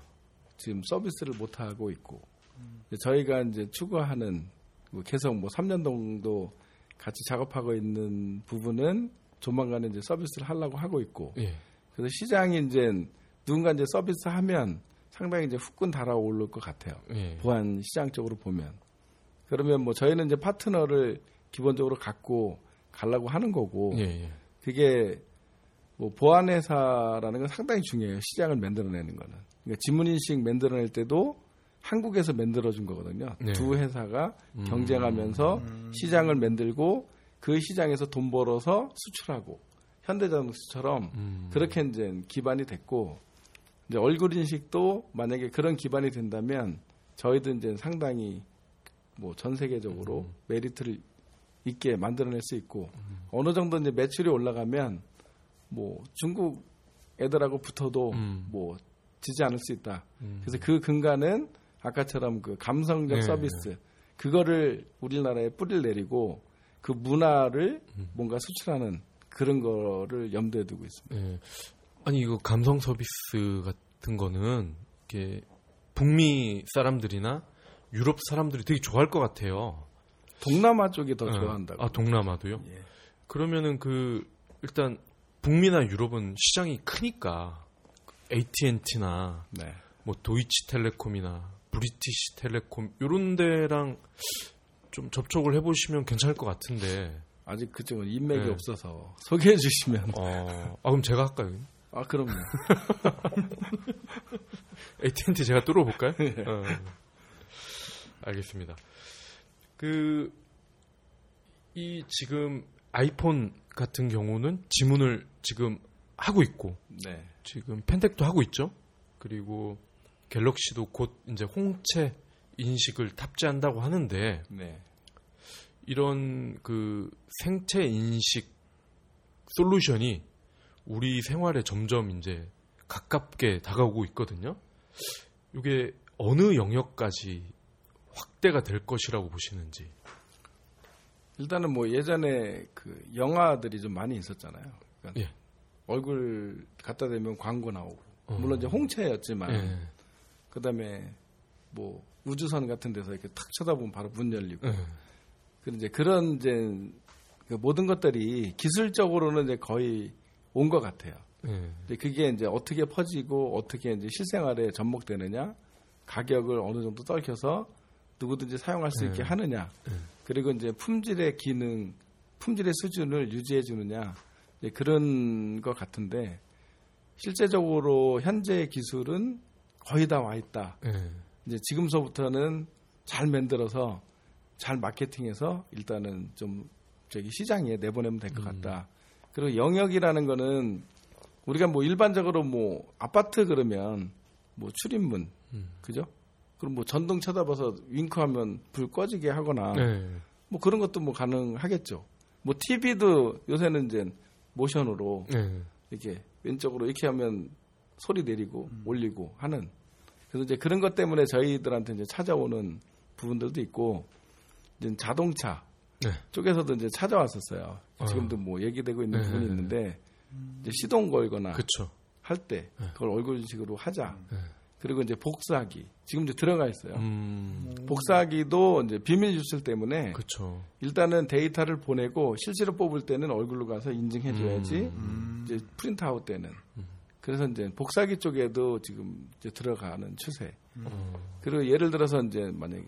지금 서비스를 못 하고 있고 음. 저희가 이제 추구하는 뭐 계속 뭐 3년 정도 같이 작업하고 있는 부분은 조만간에 이제 서비스를 하려고 하고 있고 예. 그래서 시장이 이제 누군가 이제 서비스 하면 상당히 이제 후끈 달아오를 것 같아요. 예. 보안 시장 쪽으로 보면 그러면 뭐 저희는 이제 파트너를 기본적으로 갖고 가려고 하는 거고 예. 예. 그게 뭐 보안 회사라는 건 상당히 중요해요. 시장을 만들어내는 거는 그러니까 지문 인식 만들어낼 때도 한국에서 만들어준 거거든요. 네. 두 회사가 음. 경쟁하면서 음. 시장을 만들고 그 시장에서 돈 벌어서 수출하고 현대자동차처럼 음. 그렇게 이제 기반이 됐고 이제 얼굴 인식도 만약에 그런 기반이 된다면 저희도 이제 상당히 뭐 전 세계적으로 음. 메리트를 있게 만들어낼 수 있고 음. 어느 정도 이제 매출이 올라가면 뭐 중국 애들하고 붙어도 음. 뭐 지지 않을 수 있다. 음. 그래서 그 근간은 아까처럼 그 감성적 네. 서비스 그거를 우리나라에 뿌리를 내리고 그 문화를 음. 뭔가 수출하는 그런 거를 염두에 두고 있습니다. 네. 아니 이거 감성 서비스 같은 거는 이게 북미 사람들이나 유럽 사람들이 되게 좋아할 것 같아요. 동남아 쪽이 더 네. 좋아한다고. 아 동남아도요? 예. 그러면은 그 일단 북미나 유럽은 시장이 크니까 AT&T나 네. 뭐 도이치텔레콤이나 브리티시 텔레콤 이런 데랑 좀 접촉을 해보시면 괜찮을 것 같은데 아직 그쪽은 인맥이 네. 없어서 소개해 주시면 어, 아 그럼 제가 할까요? 아 그럼요 AT&T 제가 뚫어볼까요? 네. 어, 알겠습니다 그 이 지금 아이폰 같은 경우는 지문을 지금 하고 있고 네. 지금 펜텍도 하고 있죠 그리고 갤럭시도 곧 이제 홍채 인식을 탑재한다고 하는데 네. 이런 그 생체 인식 솔루션이 우리 생활에 점점 이제 가깝게 다가오고 있거든요. 이게 어느 영역까지 확대가 될 것이라고 보시는지. 일단은 뭐 예전에 그 영화들이 좀 많이 있었잖아요. 그러니까 예. 얼굴 갖다 대면 광고 나오고 어. 물론 이제 홍채였지만 예. 그다음에 뭐 우주선 같은 데서 이렇게 탁 쳐다보면 바로 문 열리고. 네. 그 이제 그런 이제 그 모든 것들이 기술적으로는 이제 거의 온 것 같아요. 네. 근데 그게 이제 어떻게 퍼지고 어떻게 이제 실생활에 접목되느냐, 가격을 어느 정도 떨켜서 누구든지 사용할 수 있게 네. 하느냐, 네. 그리고 이제 품질의 기능, 품질의 수준을 유지해 주느냐, 그런 것 같은데 실제적으로 현재의 기술은 거의 다 와 있다. 네. 이제 지금서부터는 잘 만들어서 잘 마케팅해서 일단은 좀 저기 시장에 내보내면 될것 음. 같다. 그리고 영역이라는 거는 우리가 뭐 일반적으로 뭐 아파트 그러면 뭐 출입문 음. 그죠? 그럼 뭐 전등 쳐다봐서 윙크하면 불 꺼지게 하거나 네. 뭐 그런 것도 뭐 가능하겠죠. 뭐 TV도 요새는 이제 모션으로 네. 이렇게 왼쪽으로 이렇게 하면 소리 내리고 음. 올리고 하는 그래서 이제 그런 것 때문에 저희들한테 이제 찾아오는 부분들도 있고 이제 자동차 네. 쪽에서도 이제 찾아왔었어요. 어. 지금도 뭐 얘기되고 있는 네. 부분이 있는데 이제 시동 걸거나 할때 네. 그걸 얼굴 인식으로 하자. 네. 그리고 이제 복사기 지금 이제 들어가 있어요. 음. 복사기도 이제 비밀 유출 때문에 그쵸. 일단은 데이터를 보내고 실제로 뽑을 때는 얼굴로 가서 인증해줘야지 음. 이제 printout 되는 음. 그래서 이제 복사기 쪽에도 지금 이제 들어가는 추세. 음. 그리고 예를 들어서 이제 만약에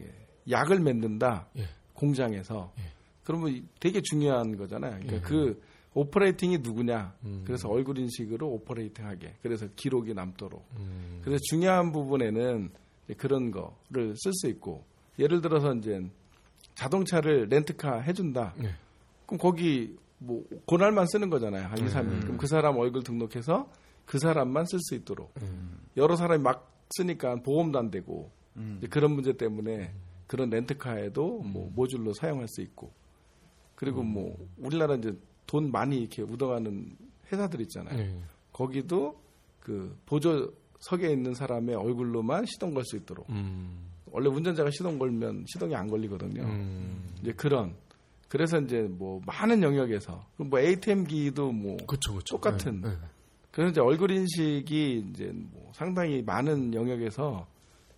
약을 만든다 예. 공장에서 예. 그러면 되게 중요한 거잖아요. 그러니까 예. 그 오퍼레이팅이 누구냐. 음. 그래서 얼굴 인식으로 오퍼레이팅하게. 그래서 기록이 남도록. 음. 그래서 중요한 부분에는 그런 거를 쓸 수 있고 예를 들어서 이제 자동차를 렌트카 해준다. 네. 그럼 거기 뭐 그날만 쓰는 거잖아요. 한 2, 3일. 음. 그럼 그 사람 얼굴 등록해서 그 사람만 쓸 수 있도록. 음. 여러 사람이 막 쓰니까 보험도 안 되고 음. 그런 문제 때문에 그런 렌트카에도 뭐 음. 모듈로 사용할 수 있고 그리고 뭐 우리나라 이제 돈 많이 이렇게 묻어가는 회사들 있잖아요. 네. 거기도 그 보조석에 있는 사람의 얼굴로만 시동 걸 수 있도록. 음. 원래 운전자가 시동 걸면 시동이 안 걸리거든요. 음. 이제 그런. 그래서 이제 뭐 많은 영역에서 뭐 ATM기도 뭐 그쵸, 그쵸. 똑같은. 네, 네. 그래서 이제 얼굴 인식이 이제 뭐 상당히 많은 영역에서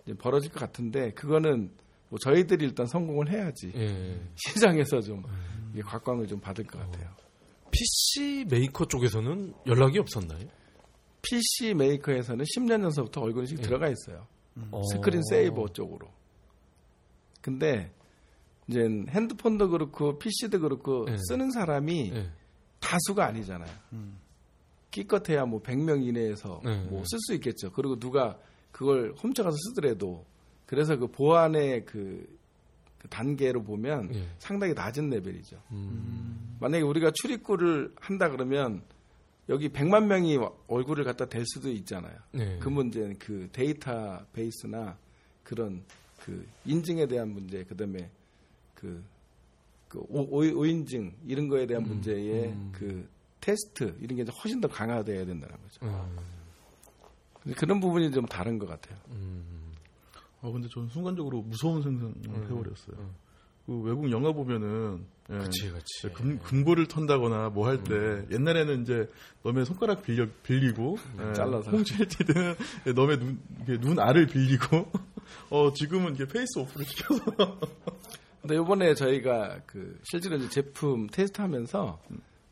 이제 벌어질 것 같은데 그거는 뭐 저희들이 일단 성공을 해야지 예. 시장에서 좀 음. 각광을 좀 받을 것 같아요. PC 메이커 쪽에서는 연락이 없었나요? PC 메이커에서는 10년 전서부터 얼굴 인식 네. 들어가 있어요. 음. screen saver 쪽으로. 근데 이제 핸드폰도 그렇고 PC도 그렇고 네. 쓰는 사람이 네. 다수가 아니잖아요. 음. 끼껏해야 뭐 100명 이내에서 네. 뭐쓸 수 있겠죠. 그리고 누가 그걸 훔쳐가서 쓰더라도 그래서 그 보안의 그 그 단계로 보면 예. 상당히 낮은 레벨이죠. 음. 만약에 우리가 출입구를 한다 그러면 여기 100만 명이 얼굴을 갖다 댈 수도 있잖아요. 네. 그 문제는 그 데이터 베이스나 그런 그 인증에 대한 문제, 그다음에 그, 그 오, 오 인증 이런 거에 대한 음. 문제의 음. 그 테스트 이런 게 이제 훨씬 더 강화돼야 된다는 거죠. 음. 그런 부분이 좀 다른 것 같아요. 음. 아 근데 저는 순간적으로 무서운 생각을 음, 해버렸어요. 음. 그 외국 영화 보면은 예, 그치, 그치. 금, 금고를 턴다거나 뭐 할때 음. 옛날에는 이제 너의 손가락 빌려 빌리고 음, 예, 잘라서 홍채일 때는 너의 눈, 눈 알을 빌리고 어 지금은 이게 face off를 시켜서 근데 이번에 저희가 그 실제로 이제 제품 테스트하면서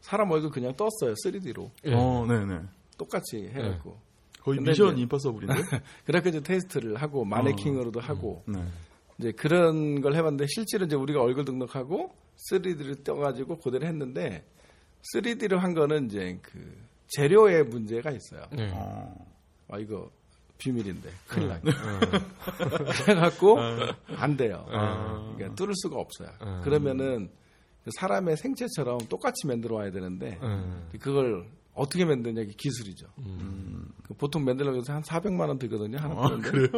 사람 얼굴 그냥 떴어요 3D로. 예. 어, 네네. 똑같이 해갖고. 네. 거의 미션 임파서블인데? 그렇게 이제 테스트를 하고 마네킹으로도 어, 하고 음, 네. 이제 그런 걸 해봤는데 실제로 이제 우리가 얼굴 등록하고 3D를 떠가지고 고대를 했는데 3D를 한 거는 이제 그 재료의 문제가 있어요. 네. 아 이거 비밀인데 큰일 나. 네. 그래갖고 안 돼요. 아. 그러니까 뚫을 수가 없어요. 아. 그러면은 그 사람의 생체처럼 똑같이 만들어 와야 되는데 그걸 어떻게 만드냐 게 기술이죠. 음. 그 보통 만들려고 해서 한 400만 원 들거든요. 하나 아, 그래요?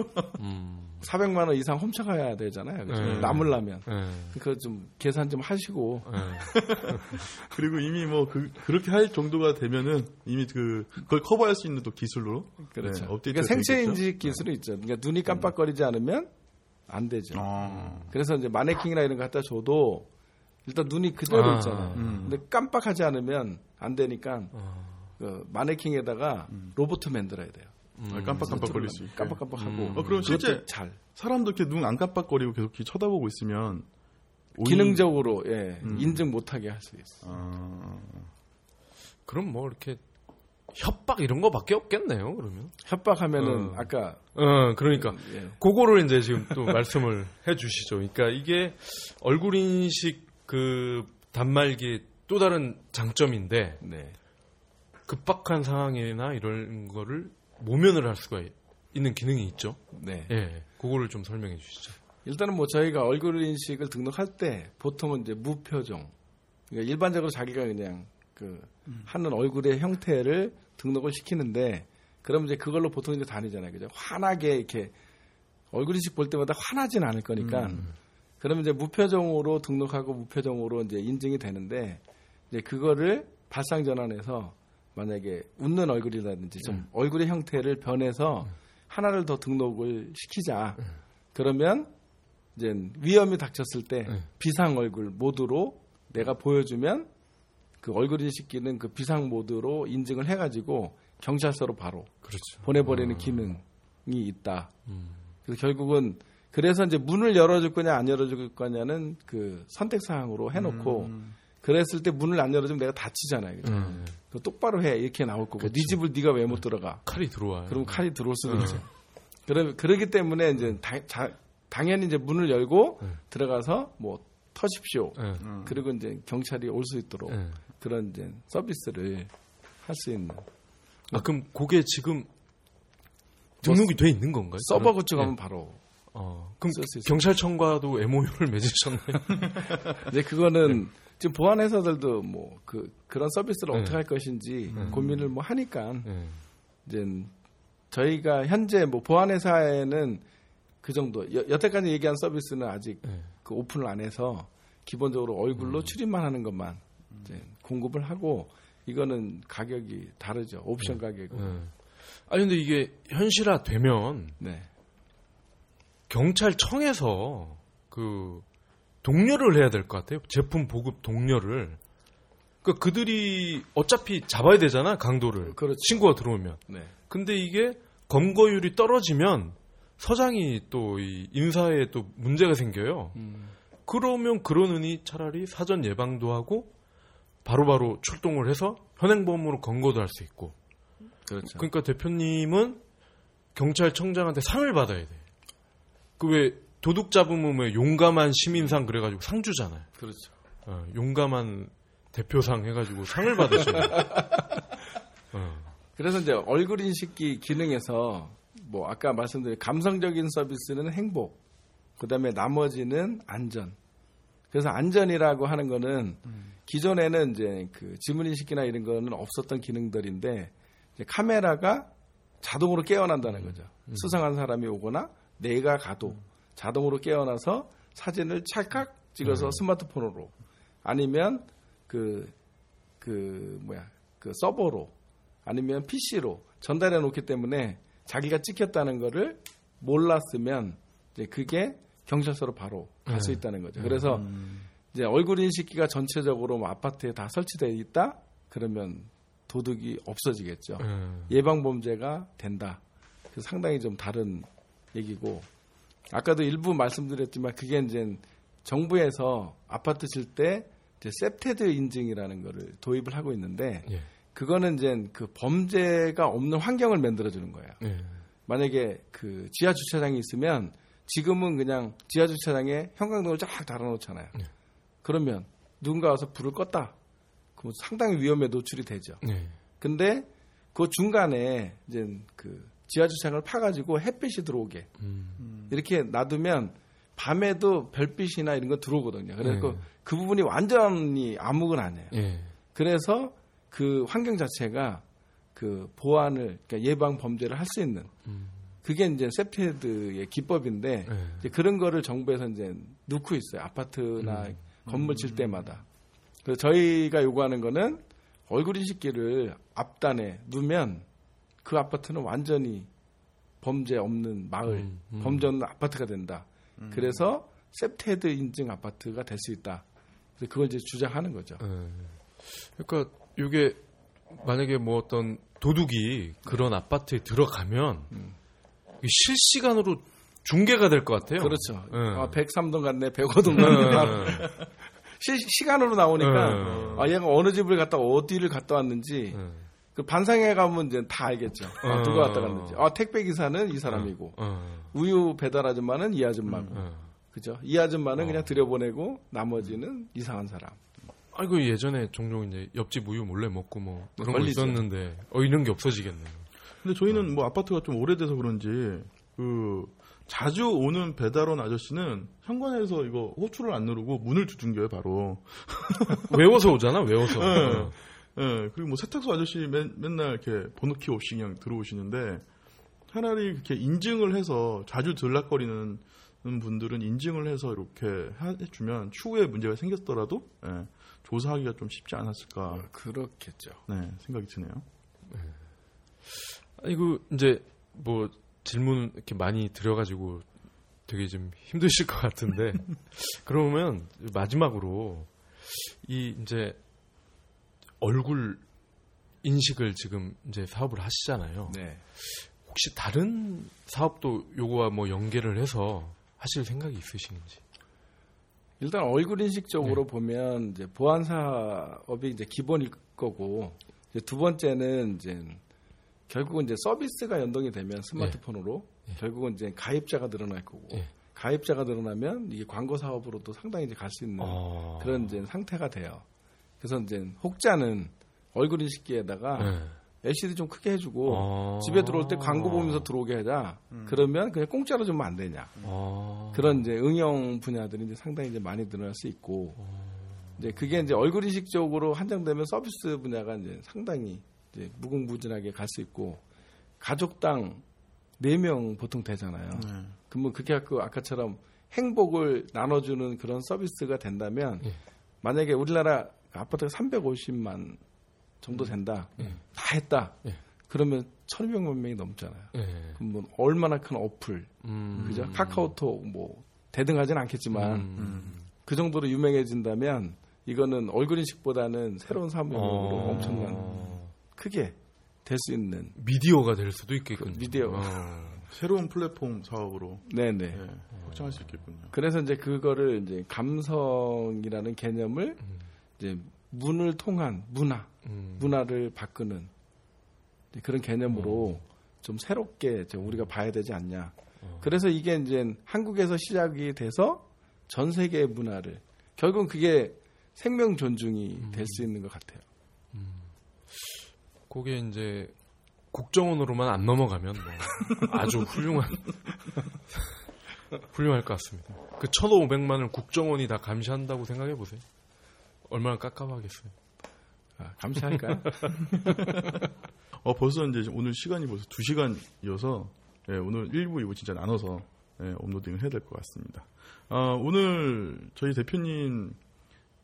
음. 400만 원 이상 훔쳐가야 되잖아요. 그렇죠? 네. 남으려면. 네. 그거 좀 계산 좀 하시고. 네. 그리고 이미 뭐 그, 그렇게 할 정도가 되면은 이미 그 그걸 커버할 수 있는 또 기술로 그렇죠. 네, 업데이트 그러니까 생체 인식 기술이 있죠. 그러니까 눈이 깜빡거리지 않으면 안 되죠. 아. 그래서 이제 마네킹이나 이런 거 갖다 줘도 일단 눈이 그대로 아. 있잖아요. 음. 근데 깜빡하지 않으면 안 되니까 어. 그 마네킹에다가 음. 로봇 만들어야 돼요. 음. 아, 깜빡깜빡 거릴 수 있게. 깜빡깜빡하고. 음. 어, 그럼 실제 잘. 사람도 이렇게 눈 안 깜빡거리고 계속 쳐다보고 있으면 기능적으로 예, 음. 인증 못하게 할 수 있어. 아. 그럼 뭐 이렇게 협박 이런 거밖에 없겠네요. 그러면 협박하면은 어. 아까 어 그러니까 예. 그거를 이제 지금 또 말씀을 해주시죠. 그러니까 이게 얼굴 인식 그 단말기 또 다른 장점인데 네. 급박한 상황이나 이런 거를 모면을 할 수가 있는 기능이 있죠. 네. 예. 그거를 좀 설명해 주시죠. 일단은 뭐 저희가 얼굴 인식을 등록할 때 보통은 이제 무표정. 그러니까 일반적으로 자기가 그냥 그 음. 하는 얼굴의 형태를 등록을 시키는데 그럼 이제 그걸로 보통 이제 다니잖아요. 그죠? 환하게 이렇게 얼굴 인식 볼 때마다 환하진 않을 거니까. 음. 그러면 이제 무표정으로 등록하고 무표정으로 이제 인증이 되는데 이제 그거를 발상 전환해서 만약에 웃는 얼굴이라든지 좀 음. 얼굴의 형태를 변해서 음. 하나를 더 등록을 시키자. 음. 그러면 이제 위험이 닥쳤을 때 비상 얼굴 모드로 내가 보여주면 그 얼굴 인식기는 그 비상 모드로 인증을 해가지고 경찰서로 바로 그렇죠. 보내버리는 아. 기능 있다. 음. 그래서 결국은 그래서 이제 문을 열어줄 거냐 안 열어줄 거냐는 그 선택 사항으로 해놓고 음. 그랬을 때 문을 안 열어주면 내가 다치잖아요. 그죠? 음. 똑바로 해 이렇게 나올 거고 그치. 네 집을 네가 왜 못 들어가? 칼이 들어와요. 그럼 칼이 들어올 수도 음. 있죠. 그러 그러기 때문에 이제 다, 자, 당연히 이제 문을 열고 음. 들어가서 뭐 터십시오. 음. 그리고 이제 경찰이 올 수 있도록 그런 이제 서비스를 할 수 있는. 아 그럼 그게 지금 등록이 돼 있는 건가요? 서버 구축하면 네. 바로. 어, 그럼 경찰청과도 MOU를 맺으셨나요? 이제 그거는 지금 보안 회사들도 뭐 그 그런 서비스를 네. 어떻게 할 것인지 네. 고민을 뭐 하니까 네. 이제 저희가 현재 뭐 보안 회사에는 그 정도 여, 여태까지 얘기한 서비스는 아직 네. 그 오픈을 안 해서 기본적으로 얼굴로 음. 출입만 하는 것만 이제 공급을 하고 이거는 가격이 다르죠 옵션 네. 가격은. 네. 아니 근데 이게 현실화 되면 경찰청에서 그 동료를 해야 될 것 같아요. 제품 보급 동료를. 그러니까 그들이 어차피 잡아야 되잖아 강도를. 그렇죠. 친구가 들어오면. 네. 근데 이게 검거율이 떨어지면 서장이 또 이 인사에 또 문제가 생겨요. 음. 그러면 그러느니 차라리 사전 예방도 하고 바로바로 바로 출동을 해서 현행범으로 검거도 할 수 있고. 그렇죠. 그러니까 대표님은 경찰청장한테 상을 받아야 돼. 그 왜 도둑 잡으면 왜 용감한 시민상 그래가지고 상 주잖아요. 그렇죠. 어, 용감한 대표상 해가지고 상을 받으시는. 어. 그래서 이제 얼굴 인식기 기능에서 뭐 아까 말씀드린 감성적인 서비스는 행복, 그 다음에 나머지는 안전. 그래서 안전이라고 하는 거는 음. 기존에는 이제 그 지문 인식기나 이런 거는 없었던 기능들인데 카메라가 자동으로 깨어난다는 거죠. 음. 수상한 사람이 오거나 내가 가도 음. 자동으로 깨어나서 사진을 찰칵 찍어서 음. 스마트폰으로 아니면 그, 그, 뭐야, 그 서버로 아니면 PC로 전달해 놓기 때문에 자기가 찍혔다는 거를 몰랐으면 이제 그게 경찰서로 바로 갈수 네. 있다는 거죠. 그래서 음. 이제 얼굴 인식기가 전체적으로 뭐 아파트에 다 설치되어 있다? 그러면 도둑이 없어지겠죠. 음. 예방 범죄가 된다. 상당히 좀 다른 얘기고 아까도 일부 말씀드렸지만 그게 이제 정부에서 아파트 질때 셉테드 인증이라는 거를 도입을 하고 있는데 예. 그거는 이제 그 범죄가 없는 환경을 만들어 주는 거예요. 예. 만약에 그 지하 주차장이 있으면 지금은 그냥 지하 주차장에 형광등을 쫙 달아 놓잖아요. 예. 그러면 누군가 와서 불을 껐다. 그럼 상당히 위험에 노출이 되죠. 예. 근데 그 중간에 이제 그 지하 주차장을 파가지고 햇빛이 들어오게 음. 이렇게 놔두면 밤에도 별빛이나 이런 거 들어오거든요. 그래서 네. 그 부분이 완전히 암흑은 아니에요. 네. 그래서 그 환경 자체가 그 보안을 그러니까 예방 범죄를 할 수 있는 음. 그게 이제 세프헤드의 기법인데 네. 이제 그런 거를 정부에서 이제 넣고 있어요. 아파트나 음. 건물 질 때마다. 그래서 저희가 요구하는 거는 얼굴 인식기를 앞단에 두면 그 아파트는 완전히 범죄 없는 마을, 음, 음. 범죄 없는 아파트가 된다. 음. 그래서 셉테드 인증 아파트가 될 수 있다. 그래서 그걸 이제 주장하는 거죠. 네. 그러니까 이게 만약에 뭐 어떤 도둑이 그런 네. 아파트에 들어가면 음. 실시간으로 중계가 될 것 같아요. 그렇죠. 네. 아, 103동 갔네, 105동 갔네. 실, 시간으로 나오니까 아, 얘가 어느 집을 갔다 어디를 갔다 왔는지 그 반상회 가면 이제 다 알겠죠. 아, 누가 왔다 갔는지. 아, 택배 기사는 이 사람이고, 어, 어. 우유 배달 아줌마는 이 아줌마고, 음, 어. 그죠? 이 아줌마는 그냥 들여보내고 나머지는 이상한 사람. 아이고 예전에 종종 이제 옆집 우유 몰래 먹고 뭐 그런 걸리죠. 거 있었는데 어 이런 게 없어지겠네요. 근데 저희는 뭐 아파트가 좀 오래돼서 그런지 그 자주 오는 배달원 아저씨는 현관에서 이거 호출을 안 누르고 문을 두둥겨요 바로. 외워서 오잖아 외워서. 네. 예, 그리고 뭐 세탁소 아저씨 맨, 맨날 이렇게 번호키 없이 그냥 들어오시는데 차라리 이렇게 인증을 해서 자주 들락거리는 분들은 인증을 해서 이렇게 해주면 추후에 문제가 생겼더라도 예, 조사하기가 좀 쉽지 않았을까. 어, 그렇겠죠. 네, 생각이 드네요. 네. 아이고 이제 뭐 질문 이렇게 많이 드려가지고 되게 좀 힘드실 것 같은데 그러면 마지막으로 이 이제 얼굴 인식을 지금 이제 사업을 하시잖아요. 네. 혹시 다른 사업도 요거와 뭐 연계를 해서 하실 생각이 있으신지? 일단 얼굴 인식 적으로 네. 보면 이제 보안 사업이 이제 기본일 거고 이제 두 번째는 이제 결국은 이제 서비스가 연동이 되면 스마트폰으로 네. 결국은 이제 가입자가 늘어날 거고 네. 가입자가 늘어나면 이게 광고 사업으로도 상당히 이제 갈 수 있는 어... 그런 이제 상태가 돼요. 그래서 이제 혹자는 얼굴 인식기에다가 네. LCD 좀 크게 해주고 아~ 집에 들어올 때 광고 보면서 들어오게 하자. 음. 그러면 그냥 공짜로 주면 안 되냐. 아~ 그런 이제 응용 분야들이 이제 상당히 이제 많이 늘어날 수 있고 아~ 이제 그게 이제 얼굴 인식 적으로 한정되면 서비스 분야가 이제 상당히 이제 무궁무진하게 갈 수 있고 가족당 4명 보통 되잖아요. 네. 그러면 그렇게 갖고 아까처럼 행복을 나눠주는 그런 서비스가 된다면 네. 만약에 우리나라 아파트가 350만 정도 된다. 네. 다 했다. 네. 그러면 1200만 명이 넘잖아요. 네. 그럼 뭐 얼마나 큰 어플, 음. 그죠? 카카오톡 뭐 대등하진 않겠지만 음. 그 정도로 유명해진다면 이거는 얼굴 인식보다는 새로운 영역으로 어. 엄청난 크게 될 수 있는 미디어가 될 수도 있겠군요. 그 미디어. 어. 새로운 플랫폼 사업으로 네네 네, 확장할 수 있겠군요. 그래서 이제 그거를 이제 감성이라는 개념을 음. 이제 문을 통한 문화, 음. 문화를 바꾸는 그런 개념으로 어. 좀 새롭게 우리가 봐야 되지 않냐. 어. 그래서 이게 이제 한국에서 시작이 돼서 전 세계의 문화를 결국은 그게 생명 존중이 음. 될수 있는 것 같아요. 음. 그게 이제 국정원으로만 안 넘어가면 뭐 아주 훌륭한 훌륭할 것 같습니다. 그 1,500만을 국정원이 다 감시한다고 생각해 보세요. 얼마나 깝깝하겠어요. 아, 감시할까요? 어, 벌써 이제 오늘 시간이 벌써 2시간이어서 예, 오늘 1부, 2부 진짜 나눠서 예, 업로딩을 해야 될 것 같습니다. 어, 오늘 저희 대표님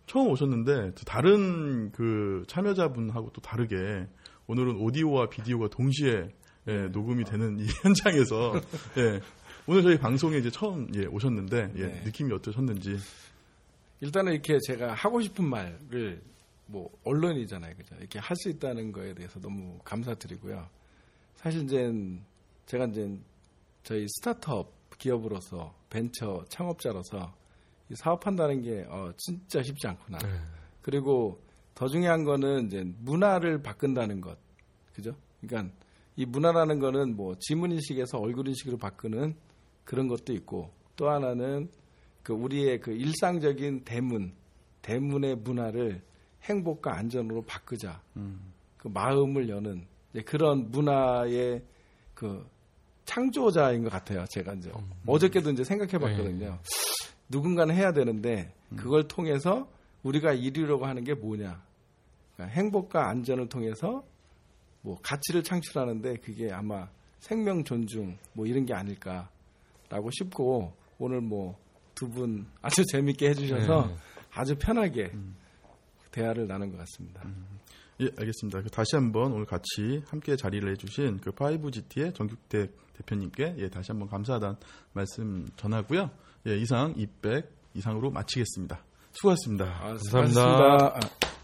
처음 오셨는데 다른 그 참여자분하고 또 다르게 오늘은 오디오와 비디오가 동시에 예, 녹음이 되는 이 현장에서 예, 오늘 저희 방송에 이제 처음 예, 오셨는데 예, 네. 느낌이 어떠셨는지 일단은 이렇게 제가 하고 싶은 말을 뭐 언론이잖아요, 그죠? 이렇게 할 수 있다는 거에 대해서 너무 감사드리고요. 사실 이제 제가 이제 저희 스타트업 기업으로서 벤처 창업자로서 사업한다는 게 어, 진짜 쉽지 않구나. 네. 그리고 더 중요한 거는 이제 문화를 바꾼다는 것, 그죠? 그러니까 이 문화라는 거는 뭐 지문 인식에서 얼굴 인식으로 바꾸는 그런 것도 있고 또 하나는 그 우리의 그 일상적인 대문, 대문의 문화를 행복과 안전으로 바꾸자. 음. 그 마음을 여는 그런 문화의 그 창조자인 것 같아요. 제가 이제 음. 어저께도 이제 생각해 봤거든요. 네. 누군가는 해야 되는데 음. 그걸 통해서 우리가 이루려고 하는 게 뭐냐? 그러니까 행복과 안전을 통해서 뭐 가치를 창출하는데 그게 아마 생명 존중 뭐 이런 게 아닐까라고 싶고 오늘 뭐 두 분 아주 재밌게 해주셔서 네. 아주 편하게 음. 대화를 나눈 것 같습니다. 음. 예, 알겠습니다. 그 다시 한번 오늘 같이 함께 자리를 해주신 그 5GT의 정규택 대표님께 예, 다시 한번 감사하다는 말씀 전하고요. 예, 이상 200 이상으로 마치겠습니다. 수고하셨습니다. 아, 감사합니다. 수고하셨습니다.